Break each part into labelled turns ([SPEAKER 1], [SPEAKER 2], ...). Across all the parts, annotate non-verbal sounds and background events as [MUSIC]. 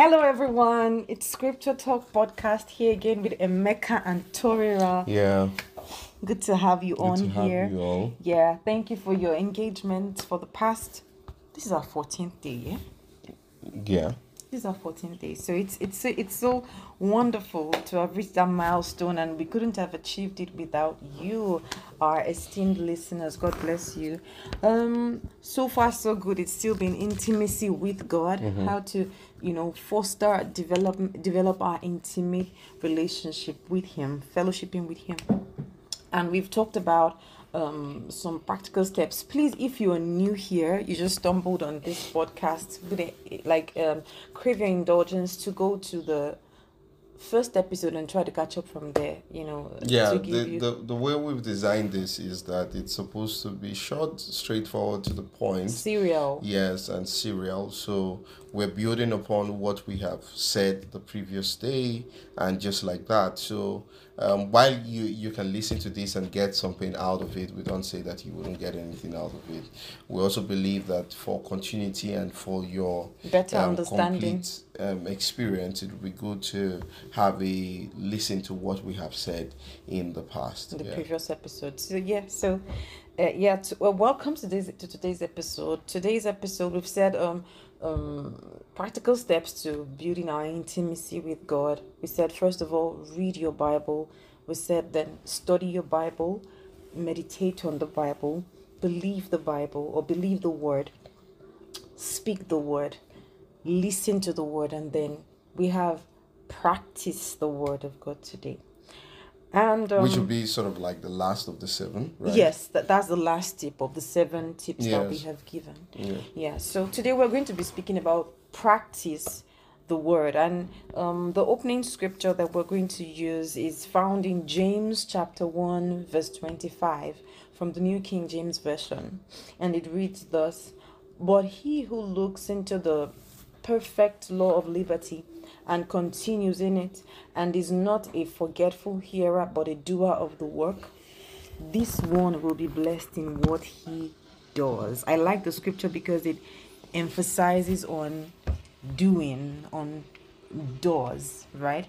[SPEAKER 1] Hello, everyone. It's Scripture Talk podcast here again with Emeka and Torira.
[SPEAKER 2] Yeah,
[SPEAKER 1] Good to have you
[SPEAKER 2] good
[SPEAKER 1] on
[SPEAKER 2] to have
[SPEAKER 1] here.
[SPEAKER 2] you all.
[SPEAKER 1] Yeah, thank you for your engagement for the past. This is our 14th day, yeah?
[SPEAKER 2] Yeah,
[SPEAKER 1] This is our 14th day. So it's it's so, it's so wonderful to have reached that milestone, and we couldn't have achieved it without you, our esteemed listeners. God bless you. Um, so far so good. It's still been intimacy with God. How to you know foster develop develop our intimate relationship with Him, fellowshipping with Him and we've talked about um, some practical steps. Please, if you are new here, you just stumbled on this podcast, like um, crave your indulgence to go to the first episode and try to catch up from there. You know,
[SPEAKER 2] yeah. The,
[SPEAKER 1] you
[SPEAKER 2] the the way we've designed this is that it's supposed to be short, straightforward, to the point.
[SPEAKER 1] serial.
[SPEAKER 2] Yes, and serial. So we're building upon what we have said the previous day, and just like that. So um, while you you can listen to this and get something out of it, we don't say that you wouldn't get anything out of it. We also believe that for continuity and for your
[SPEAKER 1] Better
[SPEAKER 2] um,
[SPEAKER 1] understanding.
[SPEAKER 2] complete um, experience, it would be good to have a listen to what we have said in the past.
[SPEAKER 1] in the
[SPEAKER 2] yeah.
[SPEAKER 1] previous episode. So yeah, so uh, yeah, to, well, welcome to today's to today's episode. Today's episode, we've said um um practical steps to building our intimacy with God. We said first of all, read your Bible. We said then study your Bible, meditate on the Bible, believe the Bible or believe the Word, speak the Word, listen to the Word, and then we have practice the Word of God today. And um,
[SPEAKER 2] Which would be sort of like the last of the seven, right?
[SPEAKER 1] Yes, that, that's the last tip of the seven tips that we have given.
[SPEAKER 2] Yeah.
[SPEAKER 1] Yeah, so today we're going to be speaking about practice the word. And um, the opening scripture that we're going to use is found in James chapter 1, verse 25 from the New King James Version. And it reads thus But he who looks into the perfect law of liberty and continues in it, and is not a forgetful hearer but a doer of the work, this one will be blessed in what he does. I like the scripture because it emphasizes on doing, on does, right?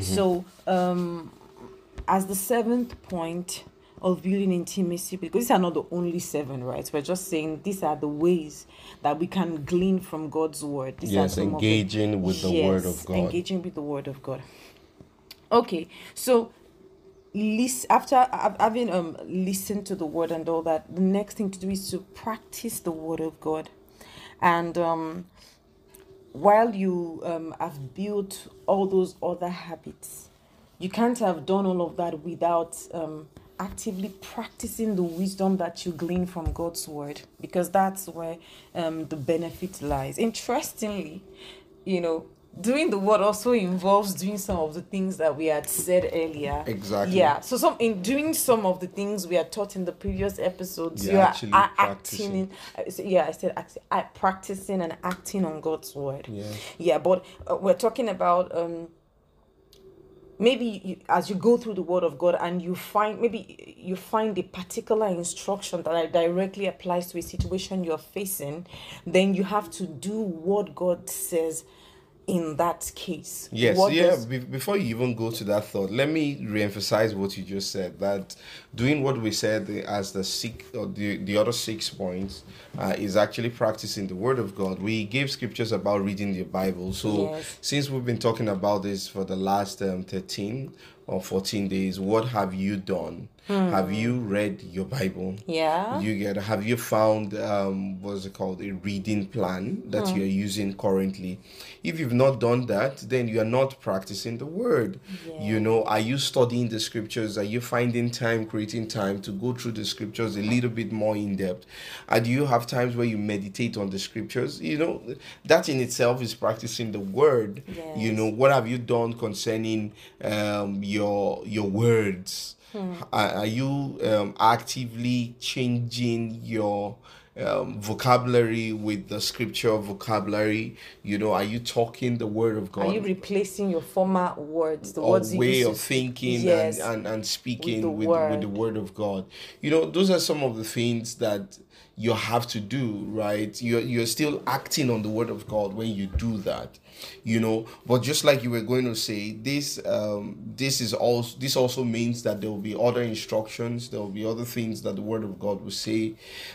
[SPEAKER 1] So, um, as the seventh point of building intimacy, because these are not the only seven, right? We're just saying these are the ways that we can glean from God's word. These
[SPEAKER 2] Yes, engaging with the word of
[SPEAKER 1] Yes,
[SPEAKER 2] God.
[SPEAKER 1] Engaging with the word of God. Okay, so list after having um listened to the word and all that, the next thing to do is to practice the word of God, and um while you um have built all those other habits, you can't have done all of that without um actively practicing the wisdom that you glean from God's word because that's where um the benefit lies. Interestingly, you know, doing the word also involves doing some of the things that we had said earlier.
[SPEAKER 2] Exactly.
[SPEAKER 1] Yeah. So some in doing some of the things we had taught in the previous episodes,
[SPEAKER 2] You're
[SPEAKER 1] you are
[SPEAKER 2] actually
[SPEAKER 1] acting in. I Yeah, I said act- I practicing and acting on God's word.
[SPEAKER 2] Yeah.
[SPEAKER 1] Yeah, but uh, we're talking about um maybe you, as you go through the word of god and you find maybe you find a particular instruction that directly applies to a situation you're facing then you have to do what god says in that case
[SPEAKER 2] Yes,
[SPEAKER 1] What
[SPEAKER 2] yeah.
[SPEAKER 1] does-
[SPEAKER 2] Be- before you even go to that thought, let me re-emphasize what you just said. That doing what we said as the six or the, the other six points uh, is actually practicing the Word of God. We gave scriptures about reading the Bible. So
[SPEAKER 1] Yes.
[SPEAKER 2] since we've been talking about this for the last um, thirteen or fourteen days, what have you done? Have you read your Bible?
[SPEAKER 1] yeah.
[SPEAKER 2] You get have you found um what's it called a reading plan that
[SPEAKER 1] Hmm.
[SPEAKER 2] you're using currently? If you've not done that then you are not practicing the word. Yeah. you know are you studying the scriptures? Are you finding time creating time to go through the scriptures a little bit more in depth? And do you have times where you meditate on the scriptures? You know that in itself is practicing the word. You know what have you done concerning um your your words are, are you um, actively changing your um, vocabulary with the scripture vocabulary? You know, are you talking the word of God?
[SPEAKER 1] Are you replacing your former words, the words you
[SPEAKER 2] way
[SPEAKER 1] used
[SPEAKER 2] of thinking
[SPEAKER 1] Yes.
[SPEAKER 2] and, and, and speaking
[SPEAKER 1] the
[SPEAKER 2] with, with, the
[SPEAKER 1] word
[SPEAKER 2] of God. You know, those are some of the things that you have to do, right? You're you're still acting on the word of God when you do that. You know, but just like you were going to say, this um this is also this also means that there will be other instructions, there will be other things that the word of God will say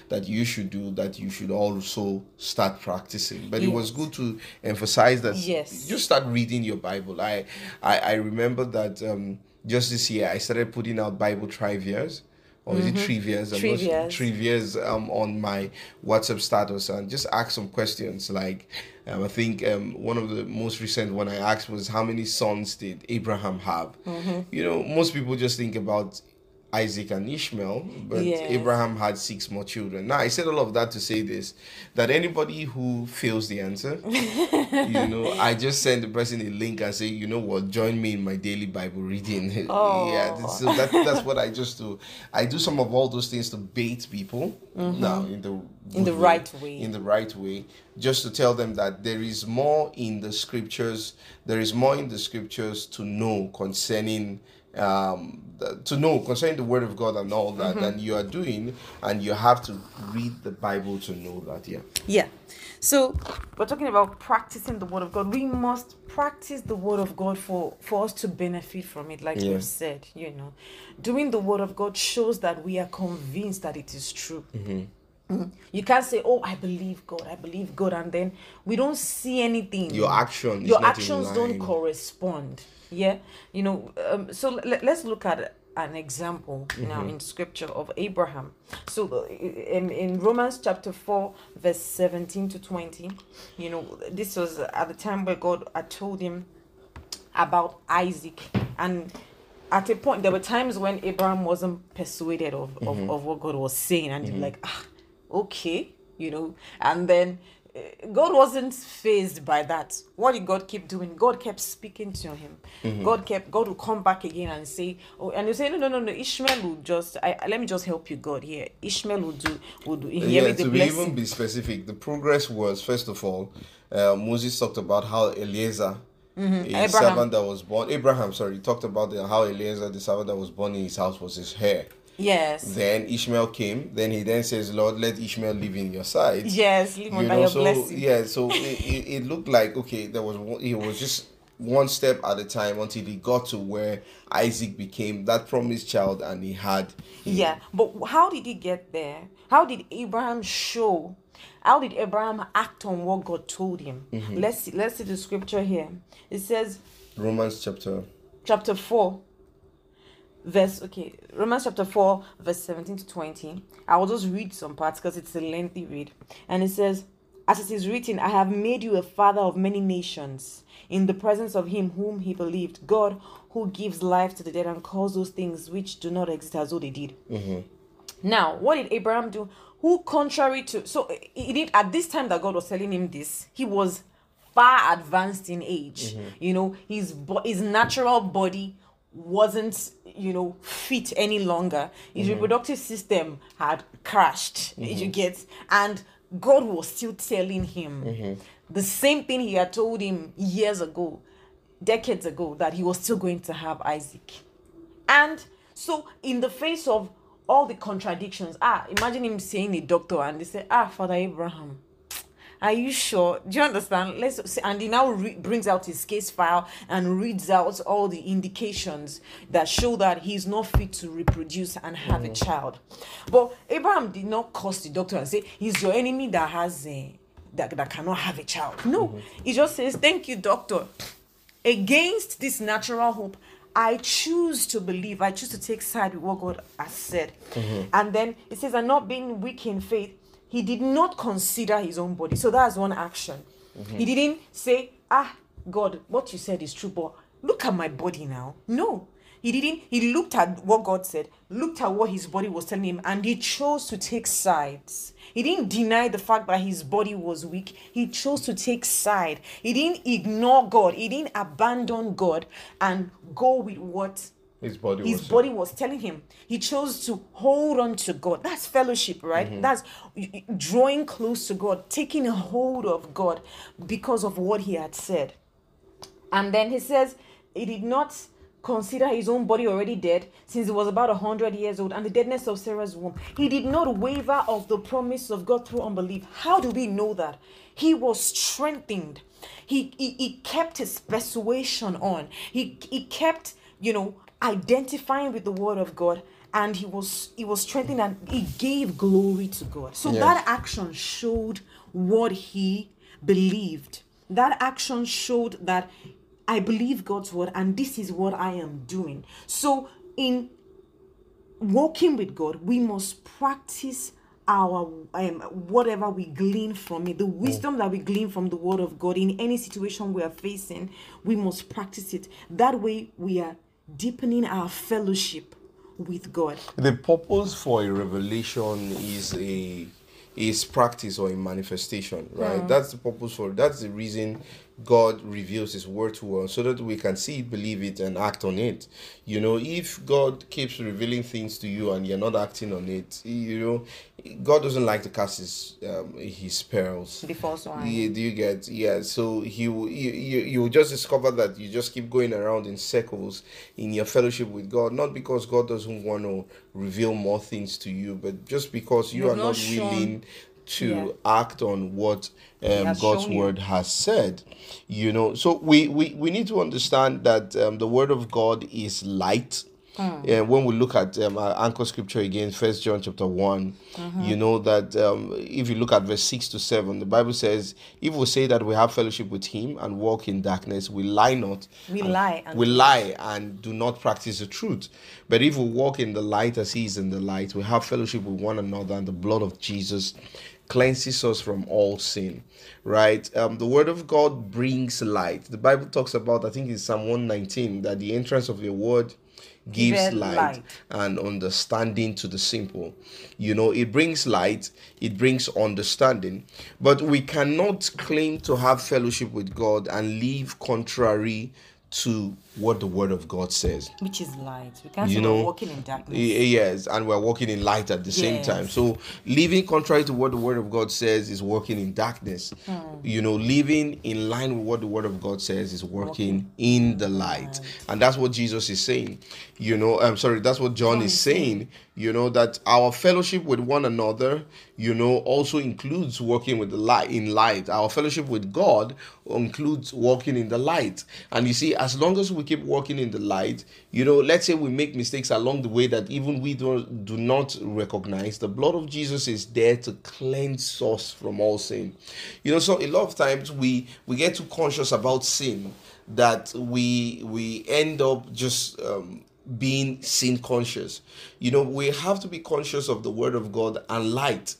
[SPEAKER 2] that you should do that you should also start practicing. But it was good to emphasize that
[SPEAKER 1] Yes.
[SPEAKER 2] just start reading your Bible. I I, I remember that um, just this year I started putting out Bible trivias. Or is it trivias? I'm not sure.
[SPEAKER 1] Trivias.
[SPEAKER 2] Trivias um, on my WhatsApp status and just ask some questions. Like, um, I think um, one of the most recent one I asked was how many sons did Abraham have? You know, most people just think about Isaac and Ishmael, but
[SPEAKER 1] Yes.
[SPEAKER 2] Abraham had six more children. Now, I said all of that to say this that anybody who fails the answer, [LAUGHS] you know, I just send the person a link and say, you know what, join me in my daily Bible reading. [LAUGHS]
[SPEAKER 1] Oh.
[SPEAKER 2] yeah, so that, that's what I just do. I do some of all those things to bait people now in the
[SPEAKER 1] Mm-hmm. In the
[SPEAKER 2] good
[SPEAKER 1] right way.
[SPEAKER 2] in the right way, just to tell them that there is more in the scriptures. There is more in the scriptures to know concerning um to know concerning the word of God and all that
[SPEAKER 1] Mm-hmm.
[SPEAKER 2] and you are doing and you have to read the Bible to know that yeah
[SPEAKER 1] Yeah. So we're talking about practicing the word of God. We must practice the word of God for for us to benefit from it, like
[SPEAKER 2] Yeah.
[SPEAKER 1] we've said. You know, doing the word of God shows that we are convinced that it is true.
[SPEAKER 2] Mm-hmm.
[SPEAKER 1] Mhm. You can't say, "Oh, I believe God, I believe God," and then we don't see anything.
[SPEAKER 2] your action
[SPEAKER 1] Your actions don't correspond. Yeah, you know. Um, so let, let's look at an example now
[SPEAKER 2] Mm-hmm.
[SPEAKER 1] in Scripture of Abraham. So uh, in in Romans chapter four, verse seventeen to twenty, you know, this was at the time where God had told him about Isaac and at a point there were times when Abraham wasn't persuaded of, of,
[SPEAKER 2] Mm-hmm.
[SPEAKER 1] of what God was saying and you're like ah okay you know and then eh, God wasn't fazed by that what did God keep doing God kept speaking to him
[SPEAKER 2] Mm-hmm.
[SPEAKER 1] God kept God would come back again and say oh and you say no no no no Ishmael will just I, let me just help you God here Ishmael will do will do
[SPEAKER 2] yeah
[SPEAKER 1] inherit the
[SPEAKER 2] to even be specific the progress was first of all uh, Moses talked about how Eliezer a
[SPEAKER 1] Mm-hmm. Abraham.
[SPEAKER 2] servant that was born Abraham sorry talked about the, how Eliezer the servant that was born in his house was his heir
[SPEAKER 1] yes
[SPEAKER 2] then Ishmael came then he then says Lord let Ishmael live in your side.
[SPEAKER 1] yes live
[SPEAKER 2] you know
[SPEAKER 1] your
[SPEAKER 2] so
[SPEAKER 1] blessing
[SPEAKER 2] yeah so it, it, looked like okay there was one, it was just one step at a time until he got to where isaac became that promised child and he had him.
[SPEAKER 1] Yeah, but how did he get there? How did Abraham show? How did Abraham act on what God told him? Mm-hmm. Let's see, let's see the scripture here. It says,
[SPEAKER 2] romans chapter
[SPEAKER 1] chapter 4, verse okay, Romans chapter 4, verse 17 to 20. I will just read some parts because it's a lengthy read. And it says, As it is written, I have made you a father of many nations in the presence of him whom he believed, God who gives life to the dead and calls those things which do not exist as though they did. Mm-hmm. Now, what did Abraham do? Who, contrary to so he did at this time that God was telling him this, he was far advanced in age. Mm-hmm. You know, his his natural body wasn't you know fit any longer. His reproductive system had crashed. You get and God was still telling him the same thing he had told him years ago, decades ago, that he was still going to have Isaac. And so, in the face of all the contradictions, ah, imagine him saying a doctor and they say, ah, Father Abraham, are you sure? Do you understand? Let's see. And he now re- brings out his case file and reads out all the indications that show that he's not fit to reproduce and have a mm. child. But Abraham did not curse the doctor and say, he's your enemy that has a. That, that cannot have a child. No, mm-hmm. he just says, Thank you, doctor against this natural hope i choose to believe i choose to take side with what god has said. And then it says and not being weak in faith he did not consider his own body. So that's one action. He didn't say ah god what you said is true but look at my body now. No he didn't he looked at what god said looked at what his body was telling him and he chose to take sides he didn't deny the fact that his body was weak. He chose to take side. He didn't ignore God. He didn't abandon God and go with what
[SPEAKER 2] His body
[SPEAKER 1] his
[SPEAKER 2] was
[SPEAKER 1] body was telling him he chose to hold on to god that's fellowship right
[SPEAKER 2] Mm-hmm.
[SPEAKER 1] that's drawing close to god taking a hold of god because of what he had said and then he says he did not consider his own body already dead since he was about a hundred years old and the deadness of sarah's womb. He did not waver of the promise of god through unbelief. How do we know that? He was strengthened. He he, he kept his persuasion on. He he kept you know identifying with the word of god and he was he was strengthened and he gave glory to god. So
[SPEAKER 2] Yes.
[SPEAKER 1] that action showed what he believed. That action showed that i believe god's word and this is what i am doing. So in walking with god we must practice our um, whatever we glean from it. The wisdom that we glean from the word of god in any situation we are facing we must practice it. That way we are deepening our fellowship with god.
[SPEAKER 2] The purpose for a revelation is a is practice or a manifestation right? That's the purpose for that's the reason god reveals his word to us so that we can see it believe it and act on it. You know if god keeps revealing things to you and you're not acting on it you know god doesn't like to cast his um, his spells
[SPEAKER 1] before I
[SPEAKER 2] yeah, do you get? Yeah so he you, you you will just discover that you just keep going around in circles in your fellowship with god not because god doesn't want to reveal more things to you but just because you
[SPEAKER 1] You've
[SPEAKER 2] are
[SPEAKER 1] not
[SPEAKER 2] not willing to
[SPEAKER 1] Yeah.
[SPEAKER 2] act on what um, god's
[SPEAKER 1] shown you.
[SPEAKER 2] word has said you know so we we, we need to understand that um, the word of god is light
[SPEAKER 1] Hmm.
[SPEAKER 2] and when we look at um, our anchor scripture again first john chapter one
[SPEAKER 1] Mm-hmm.
[SPEAKER 2] you know that um, if you look at verse 6 to 7 the bible says if we say that we have fellowship with him and walk in darkness we lie not
[SPEAKER 1] we lie and
[SPEAKER 2] we lie and do not practice the truth but if we walk in the light as he is in the light we have fellowship with one another and the blood of jesus cleanses us from all sin right? Um, the word of god brings light. The bible talks about i think it's psalm 119 that the entrance of your word gives light,
[SPEAKER 1] light.
[SPEAKER 2] and understanding to the simple. You know it brings light it brings understanding but we cannot claim to have fellowship with god and live contrary to what the word of god says
[SPEAKER 1] which is light we can't
[SPEAKER 2] You know,
[SPEAKER 1] we're walking in darkness
[SPEAKER 2] Yes, and we're walking in light at the same time. So, living contrary to what the Word of God says is working in darkness.
[SPEAKER 1] Hmm.
[SPEAKER 2] You know, living in line with what the Word of God says is working in the light, and that's what Jesus is saying. You know, I'm sorry, that's what John is saying. You know that our fellowship with one another, you know, also includes working with the light in light. Our fellowship with God includes walking in the light, and you see, as long as we keep walking in the light, you know, let's say we make mistakes along the way that even we don't do not recognize. The blood of jesus is there to cleanse us from all sin. You know so a lot of times we we get too conscious about sin that we we end up just um being sin conscious. You know we have to be conscious of the word of god and light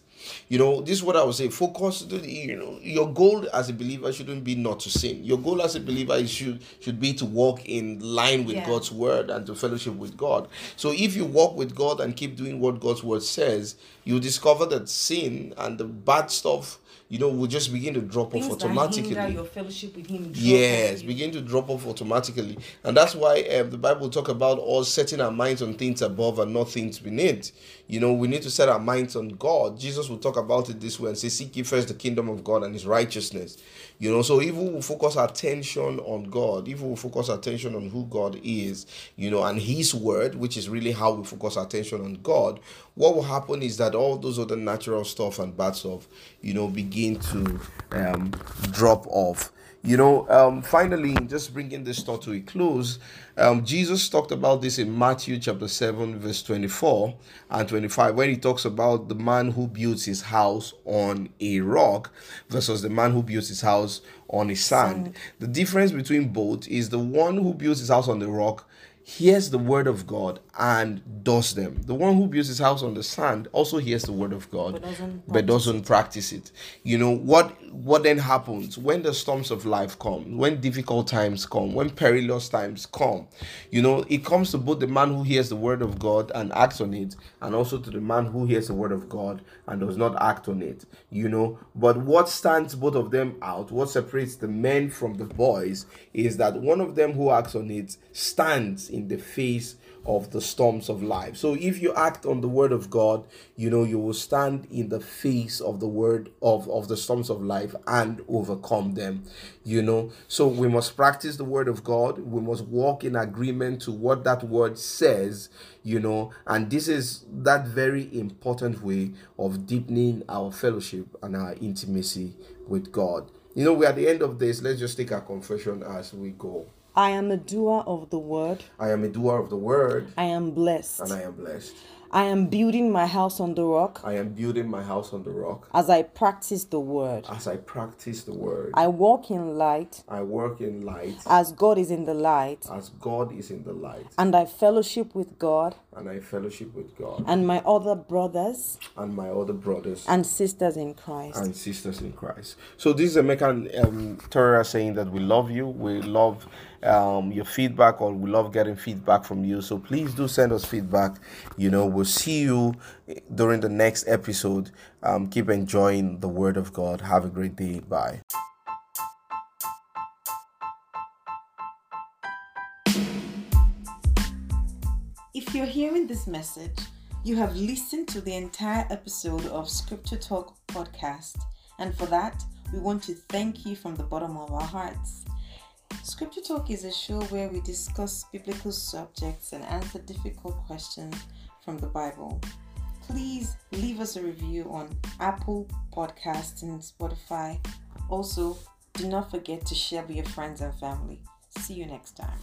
[SPEAKER 2] you know this is what i would say focus you know your goal as a believer shouldn't be not to sin your goal as a believer is should should be to walk in line with
[SPEAKER 1] Yeah.
[SPEAKER 2] god's word and to fellowship with god so if you walk with god and keep doing what god's word says you discover that sin and the bad stuff you know will just begin to drop
[SPEAKER 1] Things
[SPEAKER 2] off automatically
[SPEAKER 1] hinder your fellowship with him
[SPEAKER 2] Yes, begin to drop off automatically, and that's why um, the Bible talk about us setting our minds on things above and not things beneath. You know, we need to set our minds on God. Jesus will talk about it this way and say, "Seek ye first the kingdom of God and His righteousness." You know, so if we will focus our attention on God, if we will focus our attention on who God is, you know, and His word, which is really how we focus our attention on God, what will happen is that all those other natural stuff and bad stuff, you know, begin to um, drop off. You know, um, finally, just bringing this thought to a close, um, Jesus talked about this in Matthew chapter 7, verse 24 and 25, when he talks about the man who builds his house on a rock versus the man who builds his house on a sand. The difference between both is the one who builds his house on the rock hears the word of God and does them. The one who builds his house on the sand also hears the word of God
[SPEAKER 1] But doesn't
[SPEAKER 2] but doesn't practice it. You know what what then happens when the storms of life come, when difficult times come, when perilous times come. You know, it comes to both the man who hears the word of God and acts on it and also to the man who hears the word of God and does not act on it. You know, but what stands both of them out, what separates the men from the boys is that one of them who acts on it stands in the face of the storms of life. So if you act on the word of God, you know, you will stand in the face of the word of, of the storms of life and overcome them, you know. So we must practice the word of God. We must walk in agreement to what that word says, you know, and this is that very important way of deepening our fellowship and our intimacy with God. You know, we're at the end of this. Let's just take our confession as we go.
[SPEAKER 1] I am a doer of the word.
[SPEAKER 2] I am a doer of the word.
[SPEAKER 1] I am blessed.
[SPEAKER 2] And I am blessed.
[SPEAKER 1] I am building my house on the rock.
[SPEAKER 2] I am building my house on the rock.
[SPEAKER 1] As I practice the word.
[SPEAKER 2] As I practice the word.
[SPEAKER 1] I walk in light.
[SPEAKER 2] I work in light.
[SPEAKER 1] As God is in the light.
[SPEAKER 2] As God is in the light.
[SPEAKER 1] And I fellowship with God.
[SPEAKER 2] And I fellowship with God.
[SPEAKER 1] And my other brothers.
[SPEAKER 2] And my other brothers.
[SPEAKER 1] And sisters in Christ.
[SPEAKER 2] And sisters in Christ. So this is Emeka um, Torah saying that we love you. We love um, your feedback or we love getting feedback from you. So please do send us feedback. You know, we'll see you during the next episode. Um, keep enjoying the Word of God. Have a great day. Bye.
[SPEAKER 1] If you're hearing this message, you have listened to the entire episode of Scripture Talk podcast, and for that, we want to thank you from the bottom of our hearts. Scripture Talk is a show where we discuss biblical subjects and answer difficult questions from the Bible. Please leave us a review on Apple Podcasts and Spotify. Also, do not forget to share with your friends and family. See you next time.